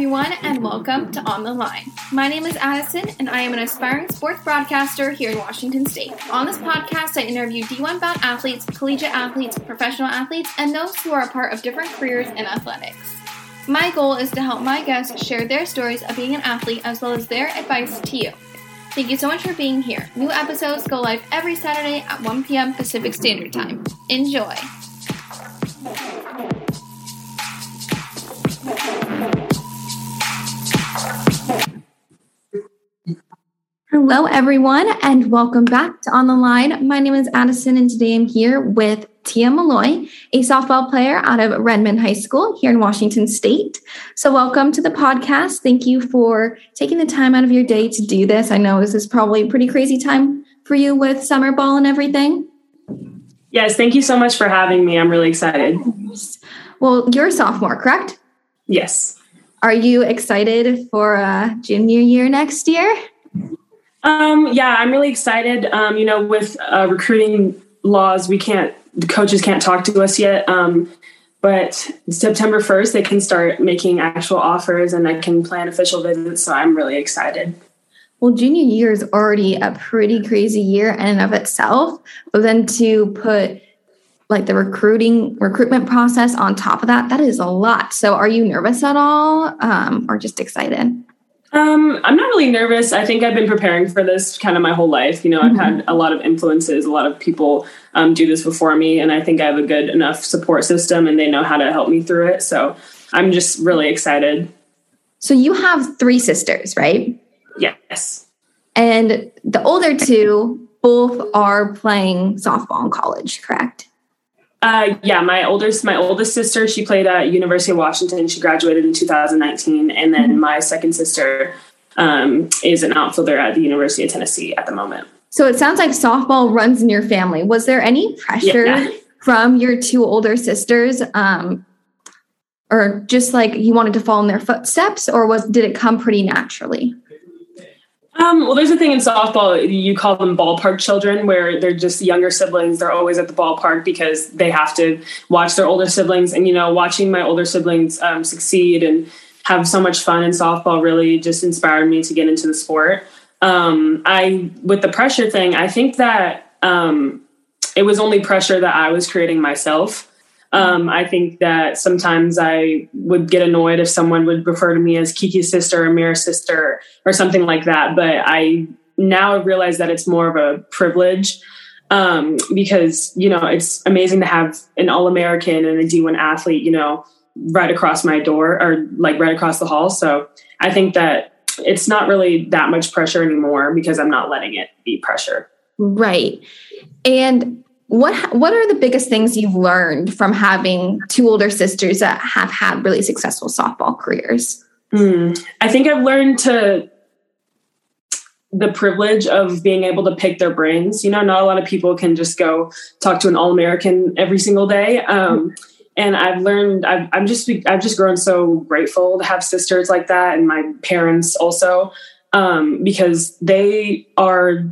Everyone, and welcome to On the Line. My name is Addison, and I am an aspiring sports broadcaster here in Washington State. On this podcast, I interview D1 bound athletes, collegiate athletes, professional athletes, and those who are a part of different careers in athletics. My goal is to help my guests share their stories of being an athlete as well as their advice to you. Thank you so much for being here. New episodes go live every Saturday at 1 p.m. Pacific Standard Time. Enjoy! Hello, everyone, and welcome back to On the Line. My name is Addison, and today I'm here with Tia Milloy, a softball player out of Redmond High School here in Washington State. So, welcome to the podcast. Thank you for taking the time out of your day to do this. I know this is probably a pretty crazy time for you with summer ball and everything. Yes, thank you so much for having me. I'm really excited. Well, you're a sophomore, correct? Yes. Are you excited for uh, junior year next year? Um, yeah, I'm really excited. Um, you know, with uh, recruiting laws, we can't, the coaches can't talk to us yet. Um, but September 1st, they can start making actual offers and I can plan official visits. So I'm really excited. Well, junior year is already a pretty crazy year in and of itself. But then to put like the recruiting recruitment process on top of that, that is a lot. So are you nervous at all um, or just excited? Um, I'm not really nervous. I think I've been preparing for this kind of my whole life. You know, I've mm-hmm. had a lot of influences. A lot of people um, do this before me, and I think I have a good enough support system, and they know how to help me through it. So I'm just really excited. So you have three sisters, right? Yes. And the older two both are playing softball in college, correct? Uh, yeah, my oldest my oldest sister she played at University of Washington. She graduated in 2019, and then mm-hmm. my second sister um, is an outfielder at the University of Tennessee at the moment. So it sounds like softball runs in your family. Was there any pressure yeah. from your two older sisters, um, or just like you wanted to follow in their footsteps, or was did it come pretty naturally? Um, well, there's a thing in softball, you call them ballpark children, where they're just younger siblings. They're always at the ballpark because they have to watch their older siblings. And, you know, watching my older siblings um, succeed and have so much fun in softball really just inspired me to get into the sport. Um, I, with the pressure thing, I think that um, it was only pressure that I was creating myself. Um, I think that sometimes I would get annoyed if someone would refer to me as Kiki's sister or Mira's sister or something like that. But I now realize that it's more of a privilege um, because, you know, it's amazing to have an All American and a D1 athlete, you know, right across my door or like right across the hall. So I think that it's not really that much pressure anymore because I'm not letting it be pressure. Right. And what what are the biggest things you've learned from having two older sisters that have had really successful softball careers? Mm, I think I've learned to the privilege of being able to pick their brains. You know, not a lot of people can just go talk to an All American every single day. Um, and I've learned. I've, I'm just. I've just grown so grateful to have sisters like that, and my parents also, um, because they are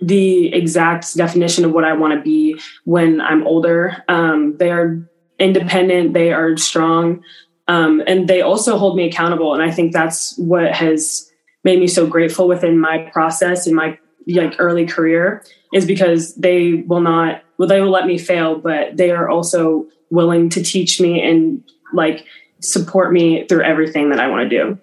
the exact definition of what I want to be when I'm older. Um, they are independent, they are strong, um, and they also hold me accountable. And I think that's what has made me so grateful within my process in my like early career is because they will not well they will let me fail but they are also willing to teach me and like support me through everything that I want to do.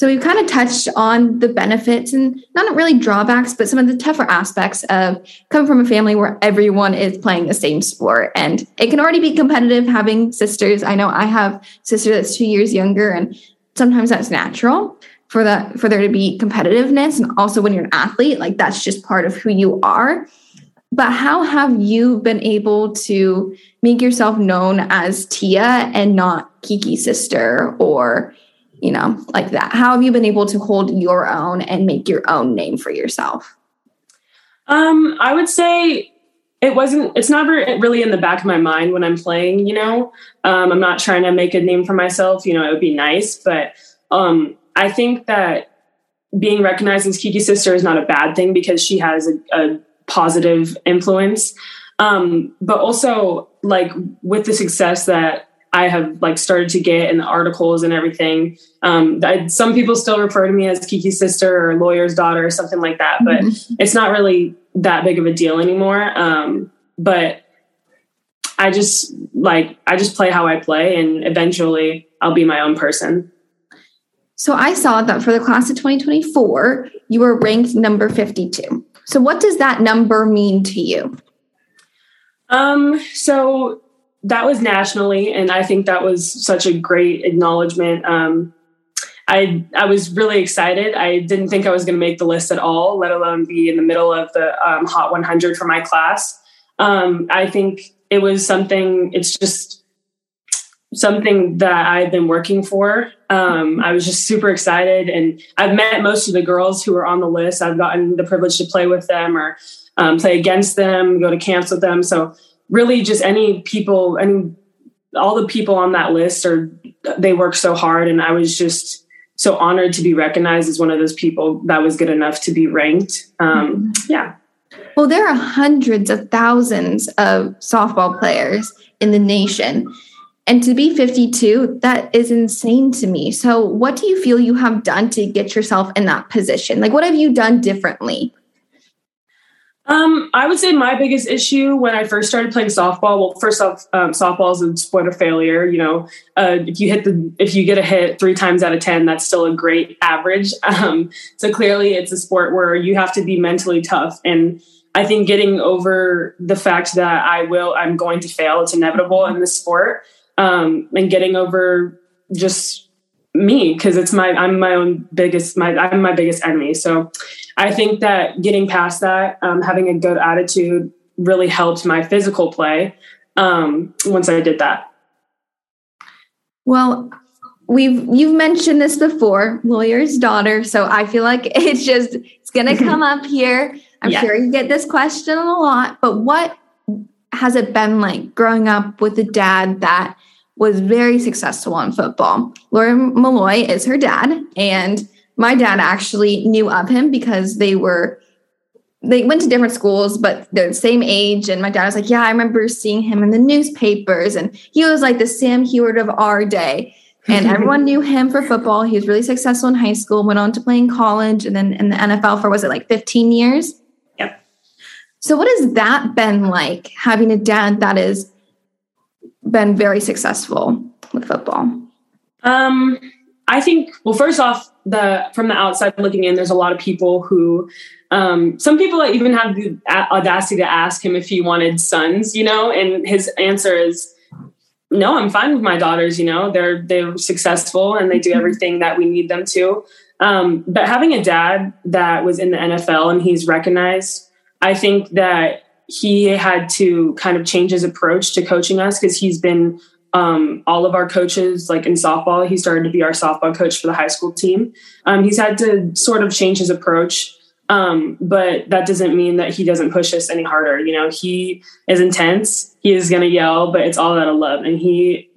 So we've kind of touched on the benefits and not really drawbacks, but some of the tougher aspects of coming from a family where everyone is playing the same sport. And it can already be competitive having sisters. I know I have sister that's two years younger, and sometimes that's natural for that for there to be competitiveness. And also when you're an athlete, like that's just part of who you are. But how have you been able to make yourself known as Tia and not Kiki's sister or you know, like that? How have you been able to hold your own and make your own name for yourself? Um, I would say it wasn't it's never really in the back of my mind when i'm playing you know um, i'm not trying to make a name for myself you know it would be nice but um, i think that being recognized as kiki's sister is not a bad thing because she has a, a positive influence um, but also like with the success that I have like started to get in the articles and everything. Um, I, some people still refer to me as Kiki's sister or lawyer's daughter or something like that, but mm-hmm. it's not really that big of a deal anymore. Um, but I just like I just play how I play, and eventually I'll be my own person. So I saw that for the class of 2024, you were ranked number 52. So what does that number mean to you? Um, so that was nationally, and I think that was such a great acknowledgement. Um, I I was really excited. I didn't think I was going to make the list at all, let alone be in the middle of the um, Hot 100 for my class. Um, I think it was something. It's just something that I've been working for. Um, I was just super excited, and I've met most of the girls who are on the list. I've gotten the privilege to play with them or um, play against them, go to camps with them. So really just any people any all the people on that list are they work so hard. And i was just so honored to be recognized as one of those people that was good enough to be ranked. Um, mm-hmm. yeah. Well there are hundreds of thousands of softball players in the nation. And to be 52 that is insane to me. So what do you feel you have done to get yourself in that position? Like what have you done differently um, I would say my biggest issue when I first started playing softball. Well, first off, um, softball is a sport of failure. You know, uh, if you hit the if you get a hit three times out of ten, that's still a great average. Um, so clearly, it's a sport where you have to be mentally tough. And I think getting over the fact that I will, I'm going to fail. It's inevitable in this sport. Um, and getting over just me because it's my I'm my own biggest my I'm my biggest enemy. So I think that getting past that, um, having a good attitude, really helped my physical play um, once I did that. Well, we've you've mentioned this before, lawyer's daughter. So I feel like it's just it's gonna come up here. I'm yeah. sure you get this question a lot, but what has it been like growing up with a dad that was very successful in football. Lawyer Milloy is her dad, and my dad actually knew of him because they were they went to different schools, but they're the same age. And my dad was like, "Yeah, I remember seeing him in the newspapers, and he was like the Sam Huard of our day." And everyone knew him for football. He was really successful in high school, went on to play in college, and then in the NFL for was it like 15 years? Yep. So, what has that been like having a dad that is been very successful with football? Um, I think well, first off, the from the outside looking in, there's a lot of people who, um, some people even have the audacity to ask him if he wanted sons, you know, and his answer is, no, I'm fine with my daughters. You know, they're they're successful and they do mm-hmm. everything that we need them to. Um, but having a dad that was in the NFL and he's recognized, I think that he had to kind of change his approach to coaching us because he's been um, all of our coaches, like in softball, he started to be our softball coach for the high school team. Um, he's had to sort of change his approach, um, but that doesn't mean that he doesn't push us any harder. You know, he is intense. He is going to yell, but it's all out of love, and he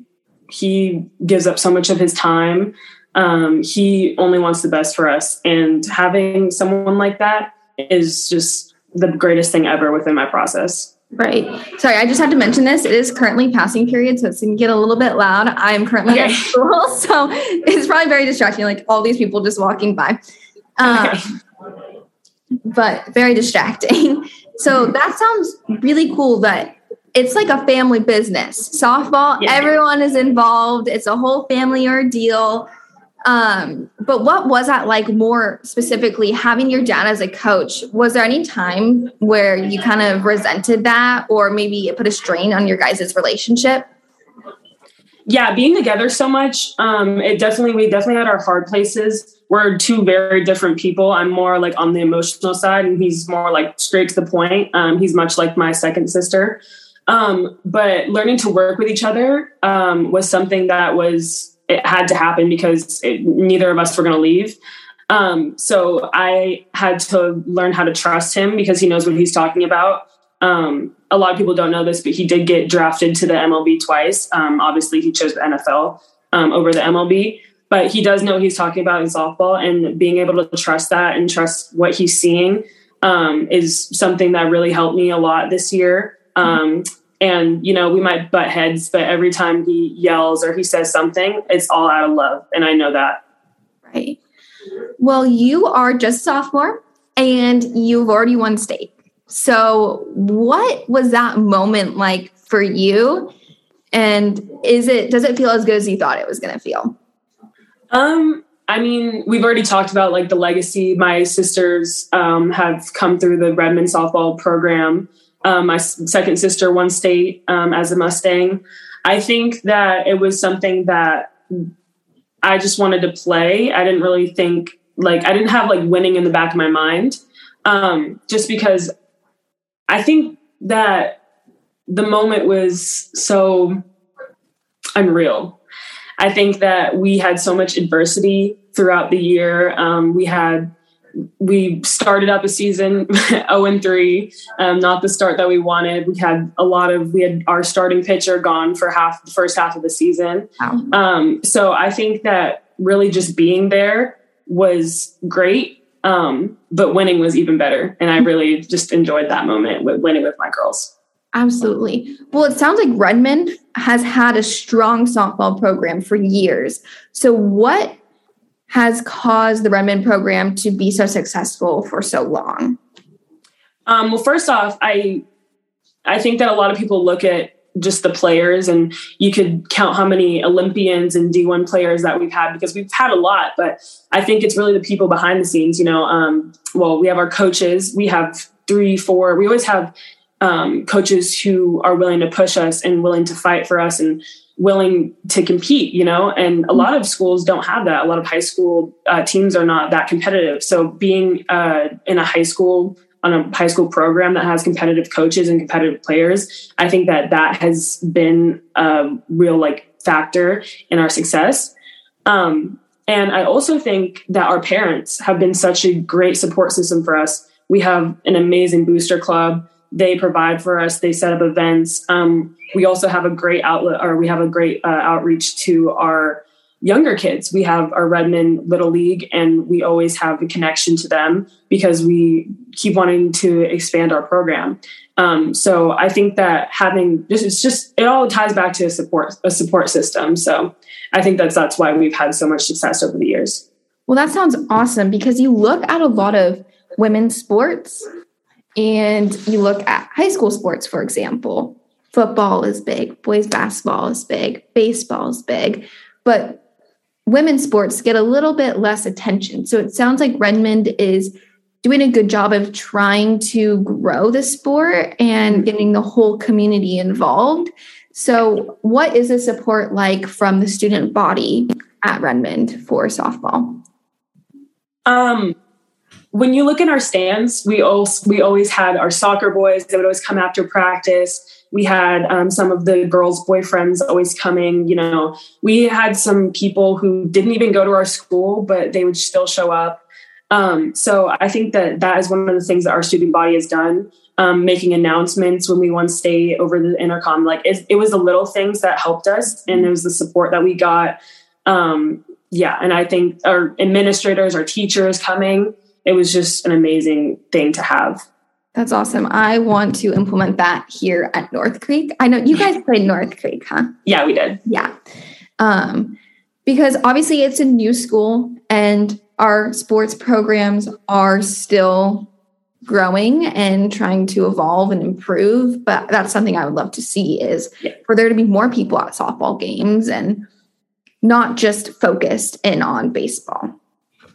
he gives up so much of his time. Um, he only wants the best for us, and having someone like that is just the greatest thing ever within my process. Right. Sorry, I just had to mention this. It is currently passing period, so it's going to get a little bit loud. I am currently okay. at school, so it's probably very distracting, like all these people just walking by. Um, okay. But very distracting. So that sounds really cool that it's like a family business. Softball, yeah. everyone is involved. It's a whole family ordeal. Um, but what was that like more specifically having your dad as a coach? Was there any time where you kind of resented that or maybe it put a strain on your guys' relationship? Yeah, being together so much, um, it definitely we definitely had our hard places. We're two very different people. I'm more like on the emotional side, and he's more like straight to the point. Um, he's much like my second sister. Um, but learning to work with each other um, was something that was it had to happen because it, neither of us were going to leave. Um, so I had to learn how to trust him because he knows what he's talking about. Um, a lot of people don't know this, but he did get drafted to the MLB twice. Um, obviously, he chose the NFL um, over the MLB, but he does know he's talking about in softball. And being able to trust that and trust what he's seeing um, is something that really helped me a lot this year. Um, and you know we might butt heads but every time he yells or he says something it's all out of love. And i know that. Right. Well you are just sophomore and you've already won state. So what was that moment like for you? And is it does it feel as good as you thought it was going to feel? Um I mean, we've already talked about like the legacy. My sisters um, have come through the Redmond softball program. Um, my second sister won state um, as a Mustang. I think that it was something that I just wanted to play. I didn't really think like I didn't have like winning in the back of my mind, um, just because I think that the moment was so unreal. I think that we had so much adversity throughout the year. Um, we had we started up a season 0 and 3 um, not the start that we wanted. We had a lot of we had our starting pitcher gone for half the first half of the season. Wow. um, so i think that really just being there was great um, but winning was even better. And i really just enjoyed that moment with winning with my girls. Absolutely. Well it sounds like redmond has had a strong softball program for years. So what has caused the Redmond program to be so successful for so long? Um, well, first off, I I think that a lot of people look at just the players and you could count how many Olympians and D1 players that we've had because we've had a lot, but I think it's really the people behind the scenes, you know, um, well, we have our coaches, we have three, four, we always have um, coaches who are willing to push us and willing to fight for us and willing to compete, you know, and a lot of schools don't have that. A lot of high school uh, teams are not that competitive. So being uh, in a high school on a high school program that has competitive coaches and competitive players, I think that that has been a real like factor in our success. Um, and I also think that our parents have been such a great support system for us. We have an amazing booster club they provide for us. They set up events. Um, we also have a great outlet, or we have a great uh, outreach to our younger kids. We have our Redmond Little League, and we always have a connection to them because we keep wanting to expand our program. Um, so I think that having this is just it all ties back to a support a support system. So I think that's that's why we've had so much success over the years. Well, that sounds awesome because you look at a lot of women's sports and you look at high school sports, for example, football is big, boys basketball is big, baseball is big, but women's sports get a little bit less attention. So it sounds like Redmond is doing a good job of trying to grow the sport and getting the whole community involved. So, what is the support like from the student body at Redmond for softball? Um, when you look in our stands, we always, we always had our soccer boys that would always come after practice. We had um, some of the girls' boyfriends always coming. You know, we had some people who didn't even go to our school, but they would still show up. Um, so I think that that is one of the things that our student body has done. Um, making announcements when we won state over the intercom, like it, it was the little things that helped us, and it was the support that we got. Um, yeah, and I think our administrators, our teachers coming it was just an amazing thing to have. That's awesome. I want to implement that here at North Creek. I know you guys played North Creek, huh? Yeah, we did. Yeah. Um, because obviously it's a new school and our sports programs are still growing and trying to evolve and improve. But that's something I would love to see is yeah. for there to be more people at softball games and not just focused in on baseball.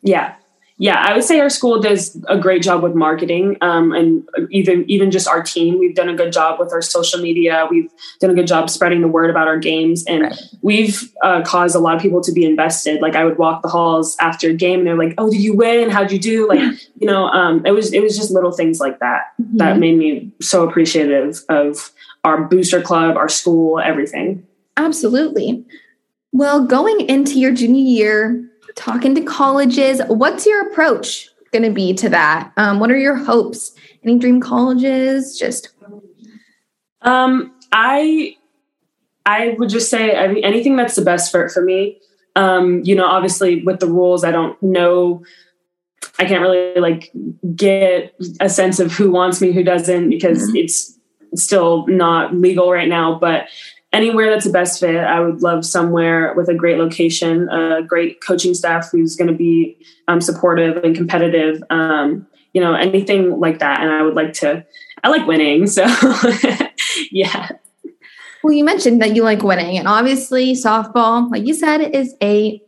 Yeah, yeah, I would say our school does a great job with marketing, um, and even even just our team. We've done a good job with our social media. We've done a good job spreading the word about our games, and right. we've uh, caused a lot of people to be invested. Like I would walk the halls after a game, and they're like, "Oh, did you win? How'd you do?" Like you know, um, it was it was just little things like that mm-hmm. that made me so appreciative of our booster club, our school, everything. Absolutely. Well, going into your junior year, talking to colleges. What's your approach going to be to that? Um, what are your hopes? Any dream colleges? Just um, I I would just say I mean, anything that's the best for for me. Um, you know, obviously with the rules, I don't know. I can't really like get a sense of who wants me, who doesn't, because mm-hmm. it's still not legal right now, but anywhere that's a best fit. I would love somewhere with a great location, a great coaching staff who's going to be um, supportive and competitive. Um, you know, anything like that. And I would like to, I like winning. So, yeah. Well, you mentioned that you like winning, and obviously, softball, like you said, is a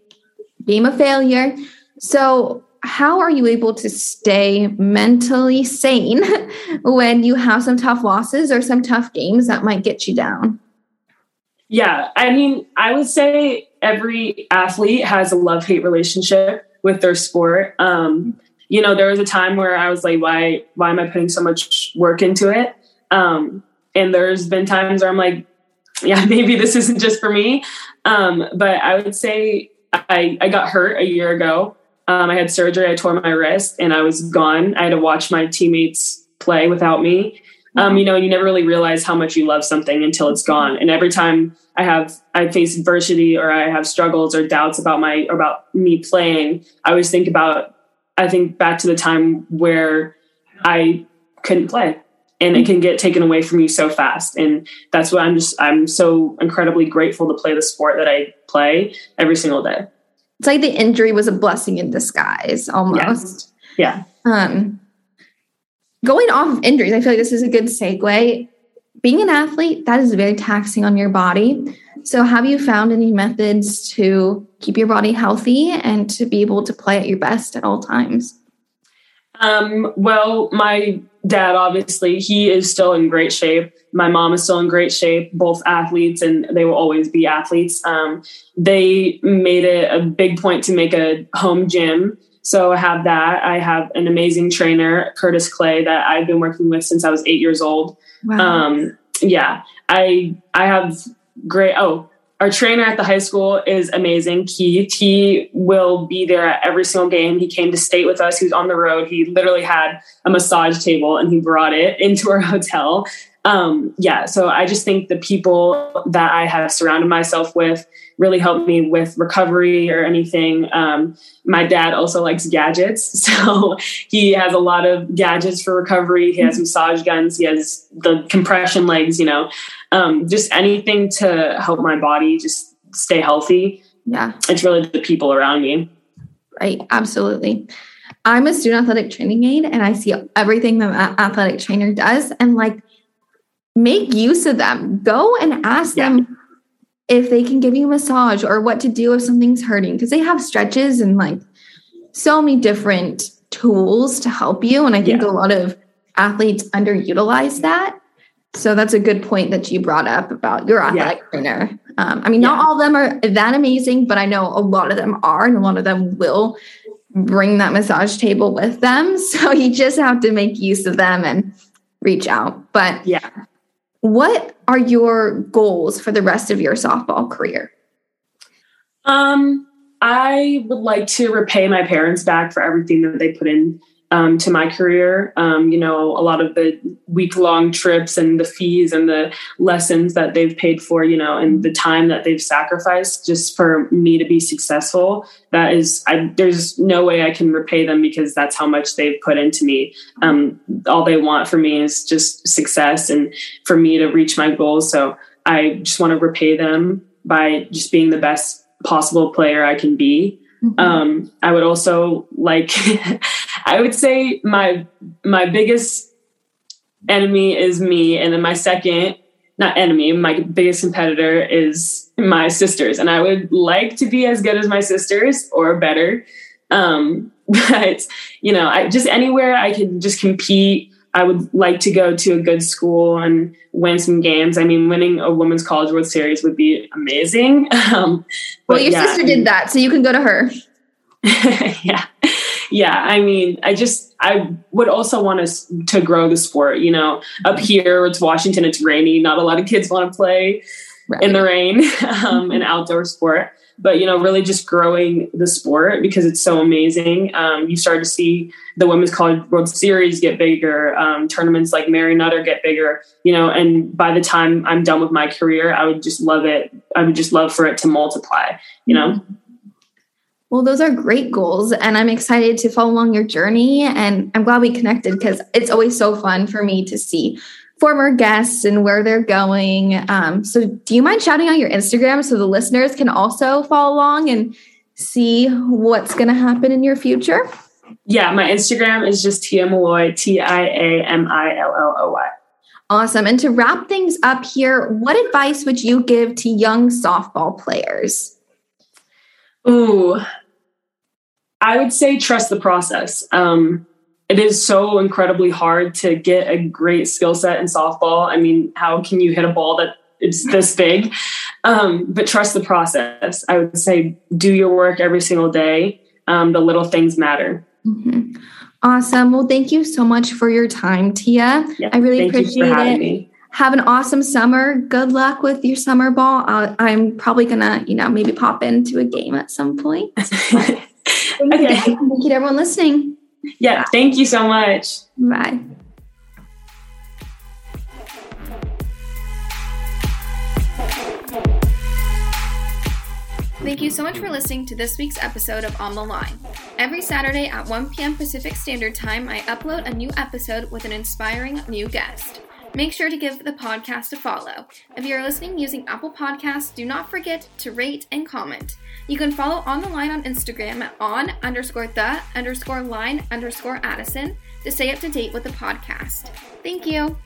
game of failure. So, how are you able to stay mentally sane when you have some tough losses or some tough games that might get you down? Yeah, I mean, I would say every athlete has a love hate relationship with their sport. Um, you know, there was a time where I was like, why, why am I putting so much work into it? Um, and there's been times where I'm like, yeah, maybe this isn't just for me. Um, but I would say I, I got hurt a year ago. Um, I had surgery. I tore my wrist and I was gone. I had to watch my teammates play without me. Um, you know, you never really realize how much you love something until it's gone. And every time I have I face adversity or I have struggles or doubts about my about me playing, I always think about I think back to the time where I couldn't play and it can get taken away from you so fast. And that's why i'm just i'm so incredibly grateful to play the sport that i play every single day. It's like the injury was a blessing in disguise almost. Yeah, yeah. um going off of injuries i feel like this is a good segue being an athlete that is very taxing on your body so have you found any methods to keep your body healthy and to be able to play at your best at all times um, well, my dad, obviously, he is still in great shape. My mom is still in great shape, both athletes, and they will always be athletes. Um, they made it a big point to make a home gym. So I have that. I have an amazing trainer, Curtis Clay, that I've been working with since I was eight years old. Wow. Um, yeah, I I have great. Oh, our trainer at the high school is amazing. Keith, he will be there at every single game. He came to state with us. He was on the road. He literally had a massage table and he brought it into our hotel. Um, yeah, so I just think the people that I have surrounded myself with really helped me with recovery or anything. Um, my dad also likes gadgets, so he has a lot of gadgets for recovery. He has massage guns. He has the compression legs. You know, um, just anything to help my body just stay healthy. Yeah. It's really the people around me. Right. Absolutely. I'm a student athletic training aide and I see everything that athletic trainer does and like make use of them. Go and ask yeah. them if they can give you a massage or what to do if something's hurting because they have stretches and like so many different tools to help you. And I think yeah. a lot of athletes underutilize that. So that's a good point that you brought up about your athletic yeah. trainer. Um, I mean, not all of them are that amazing, but I know a lot of them are, and a lot of them will bring that massage table with them. So you just have to make use of them and reach out. But yeah, what are your goals for the rest of your softball career? Um, I would like to repay my parents back for everything that they put in um, to my career. Um, you know, a lot of the week long trips and the fees and the lessons that they've paid for, you know, and the time that they've sacrificed just for me to be successful. That is, I, there's no way I can repay them because that's how much they've put into me. Um, all they want for me is just success and for me to reach my goals. So I just want to repay them by just being the best possible player I can be. Mm-hmm. Um, I would also like, I would say my my biggest enemy is me, and then my second, not enemy, my biggest competitor is my sisters, and I would like to be as good as my sisters or better. Um, but you know, I just anywhere I can just compete. I would like to go to a good school and win some games. I mean, winning a women's college world series would be amazing. Um, well, your yeah, sister did that, so you can go to her. yeah yeah i mean i just i would also want us to grow the sport you know? Up here it's washington it's rainy. Not a lot of kids want to play right. in the rain um, an outdoor sport. But you know really just growing the sport because it's so amazing. Um, you start to see the women's college world series get bigger um, tournaments like mary nutter get bigger you know? And by the time i'm done with my career i would just love it. I would just love for it to multiply you know? Mm-hmm. Well, those are great goals. And I'm excited to follow along your journey. And I'm glad we connected because it's always so fun for me to see former guests and where they're going. Um, so, do you mind shouting out your Instagram so the listeners can also follow along and see what's going to happen in your future? Yeah, my Instagram is just Tia Milloy, T I A M I L L O Y. Awesome. And to wrap things up here, what advice would you give to young softball players? Ooh, I would say trust the process. Um, it is so incredibly hard to get a great skill set in softball. I mean, how can you hit a ball that it's this big? Um, but trust the process. I would say do your work every single day. Um, the little things matter. Mm-hmm. Awesome. Well, thank you so much for your time, Tia. I really appreciate it. Me. Have an awesome summer. Good luck with your summer ball. Uh, I'm probably gonna, you know, maybe pop into a game at some point. thank, okay. you. thank you to everyone listening. Yeah, thank you so much. Bye. Thank you so much for listening to this week's episode of On the Line. Every Saturday at 1 p.m. Pacific Standard Time, I upload a new episode with an inspiring new guest. Make sure to give the podcast a follow. If you're listening using Apple Podcasts, do not forget to rate and comment. You can follow On the Line on Instagram at on underscore the underscore line underscore Addison to stay up to date with the podcast. Thank you.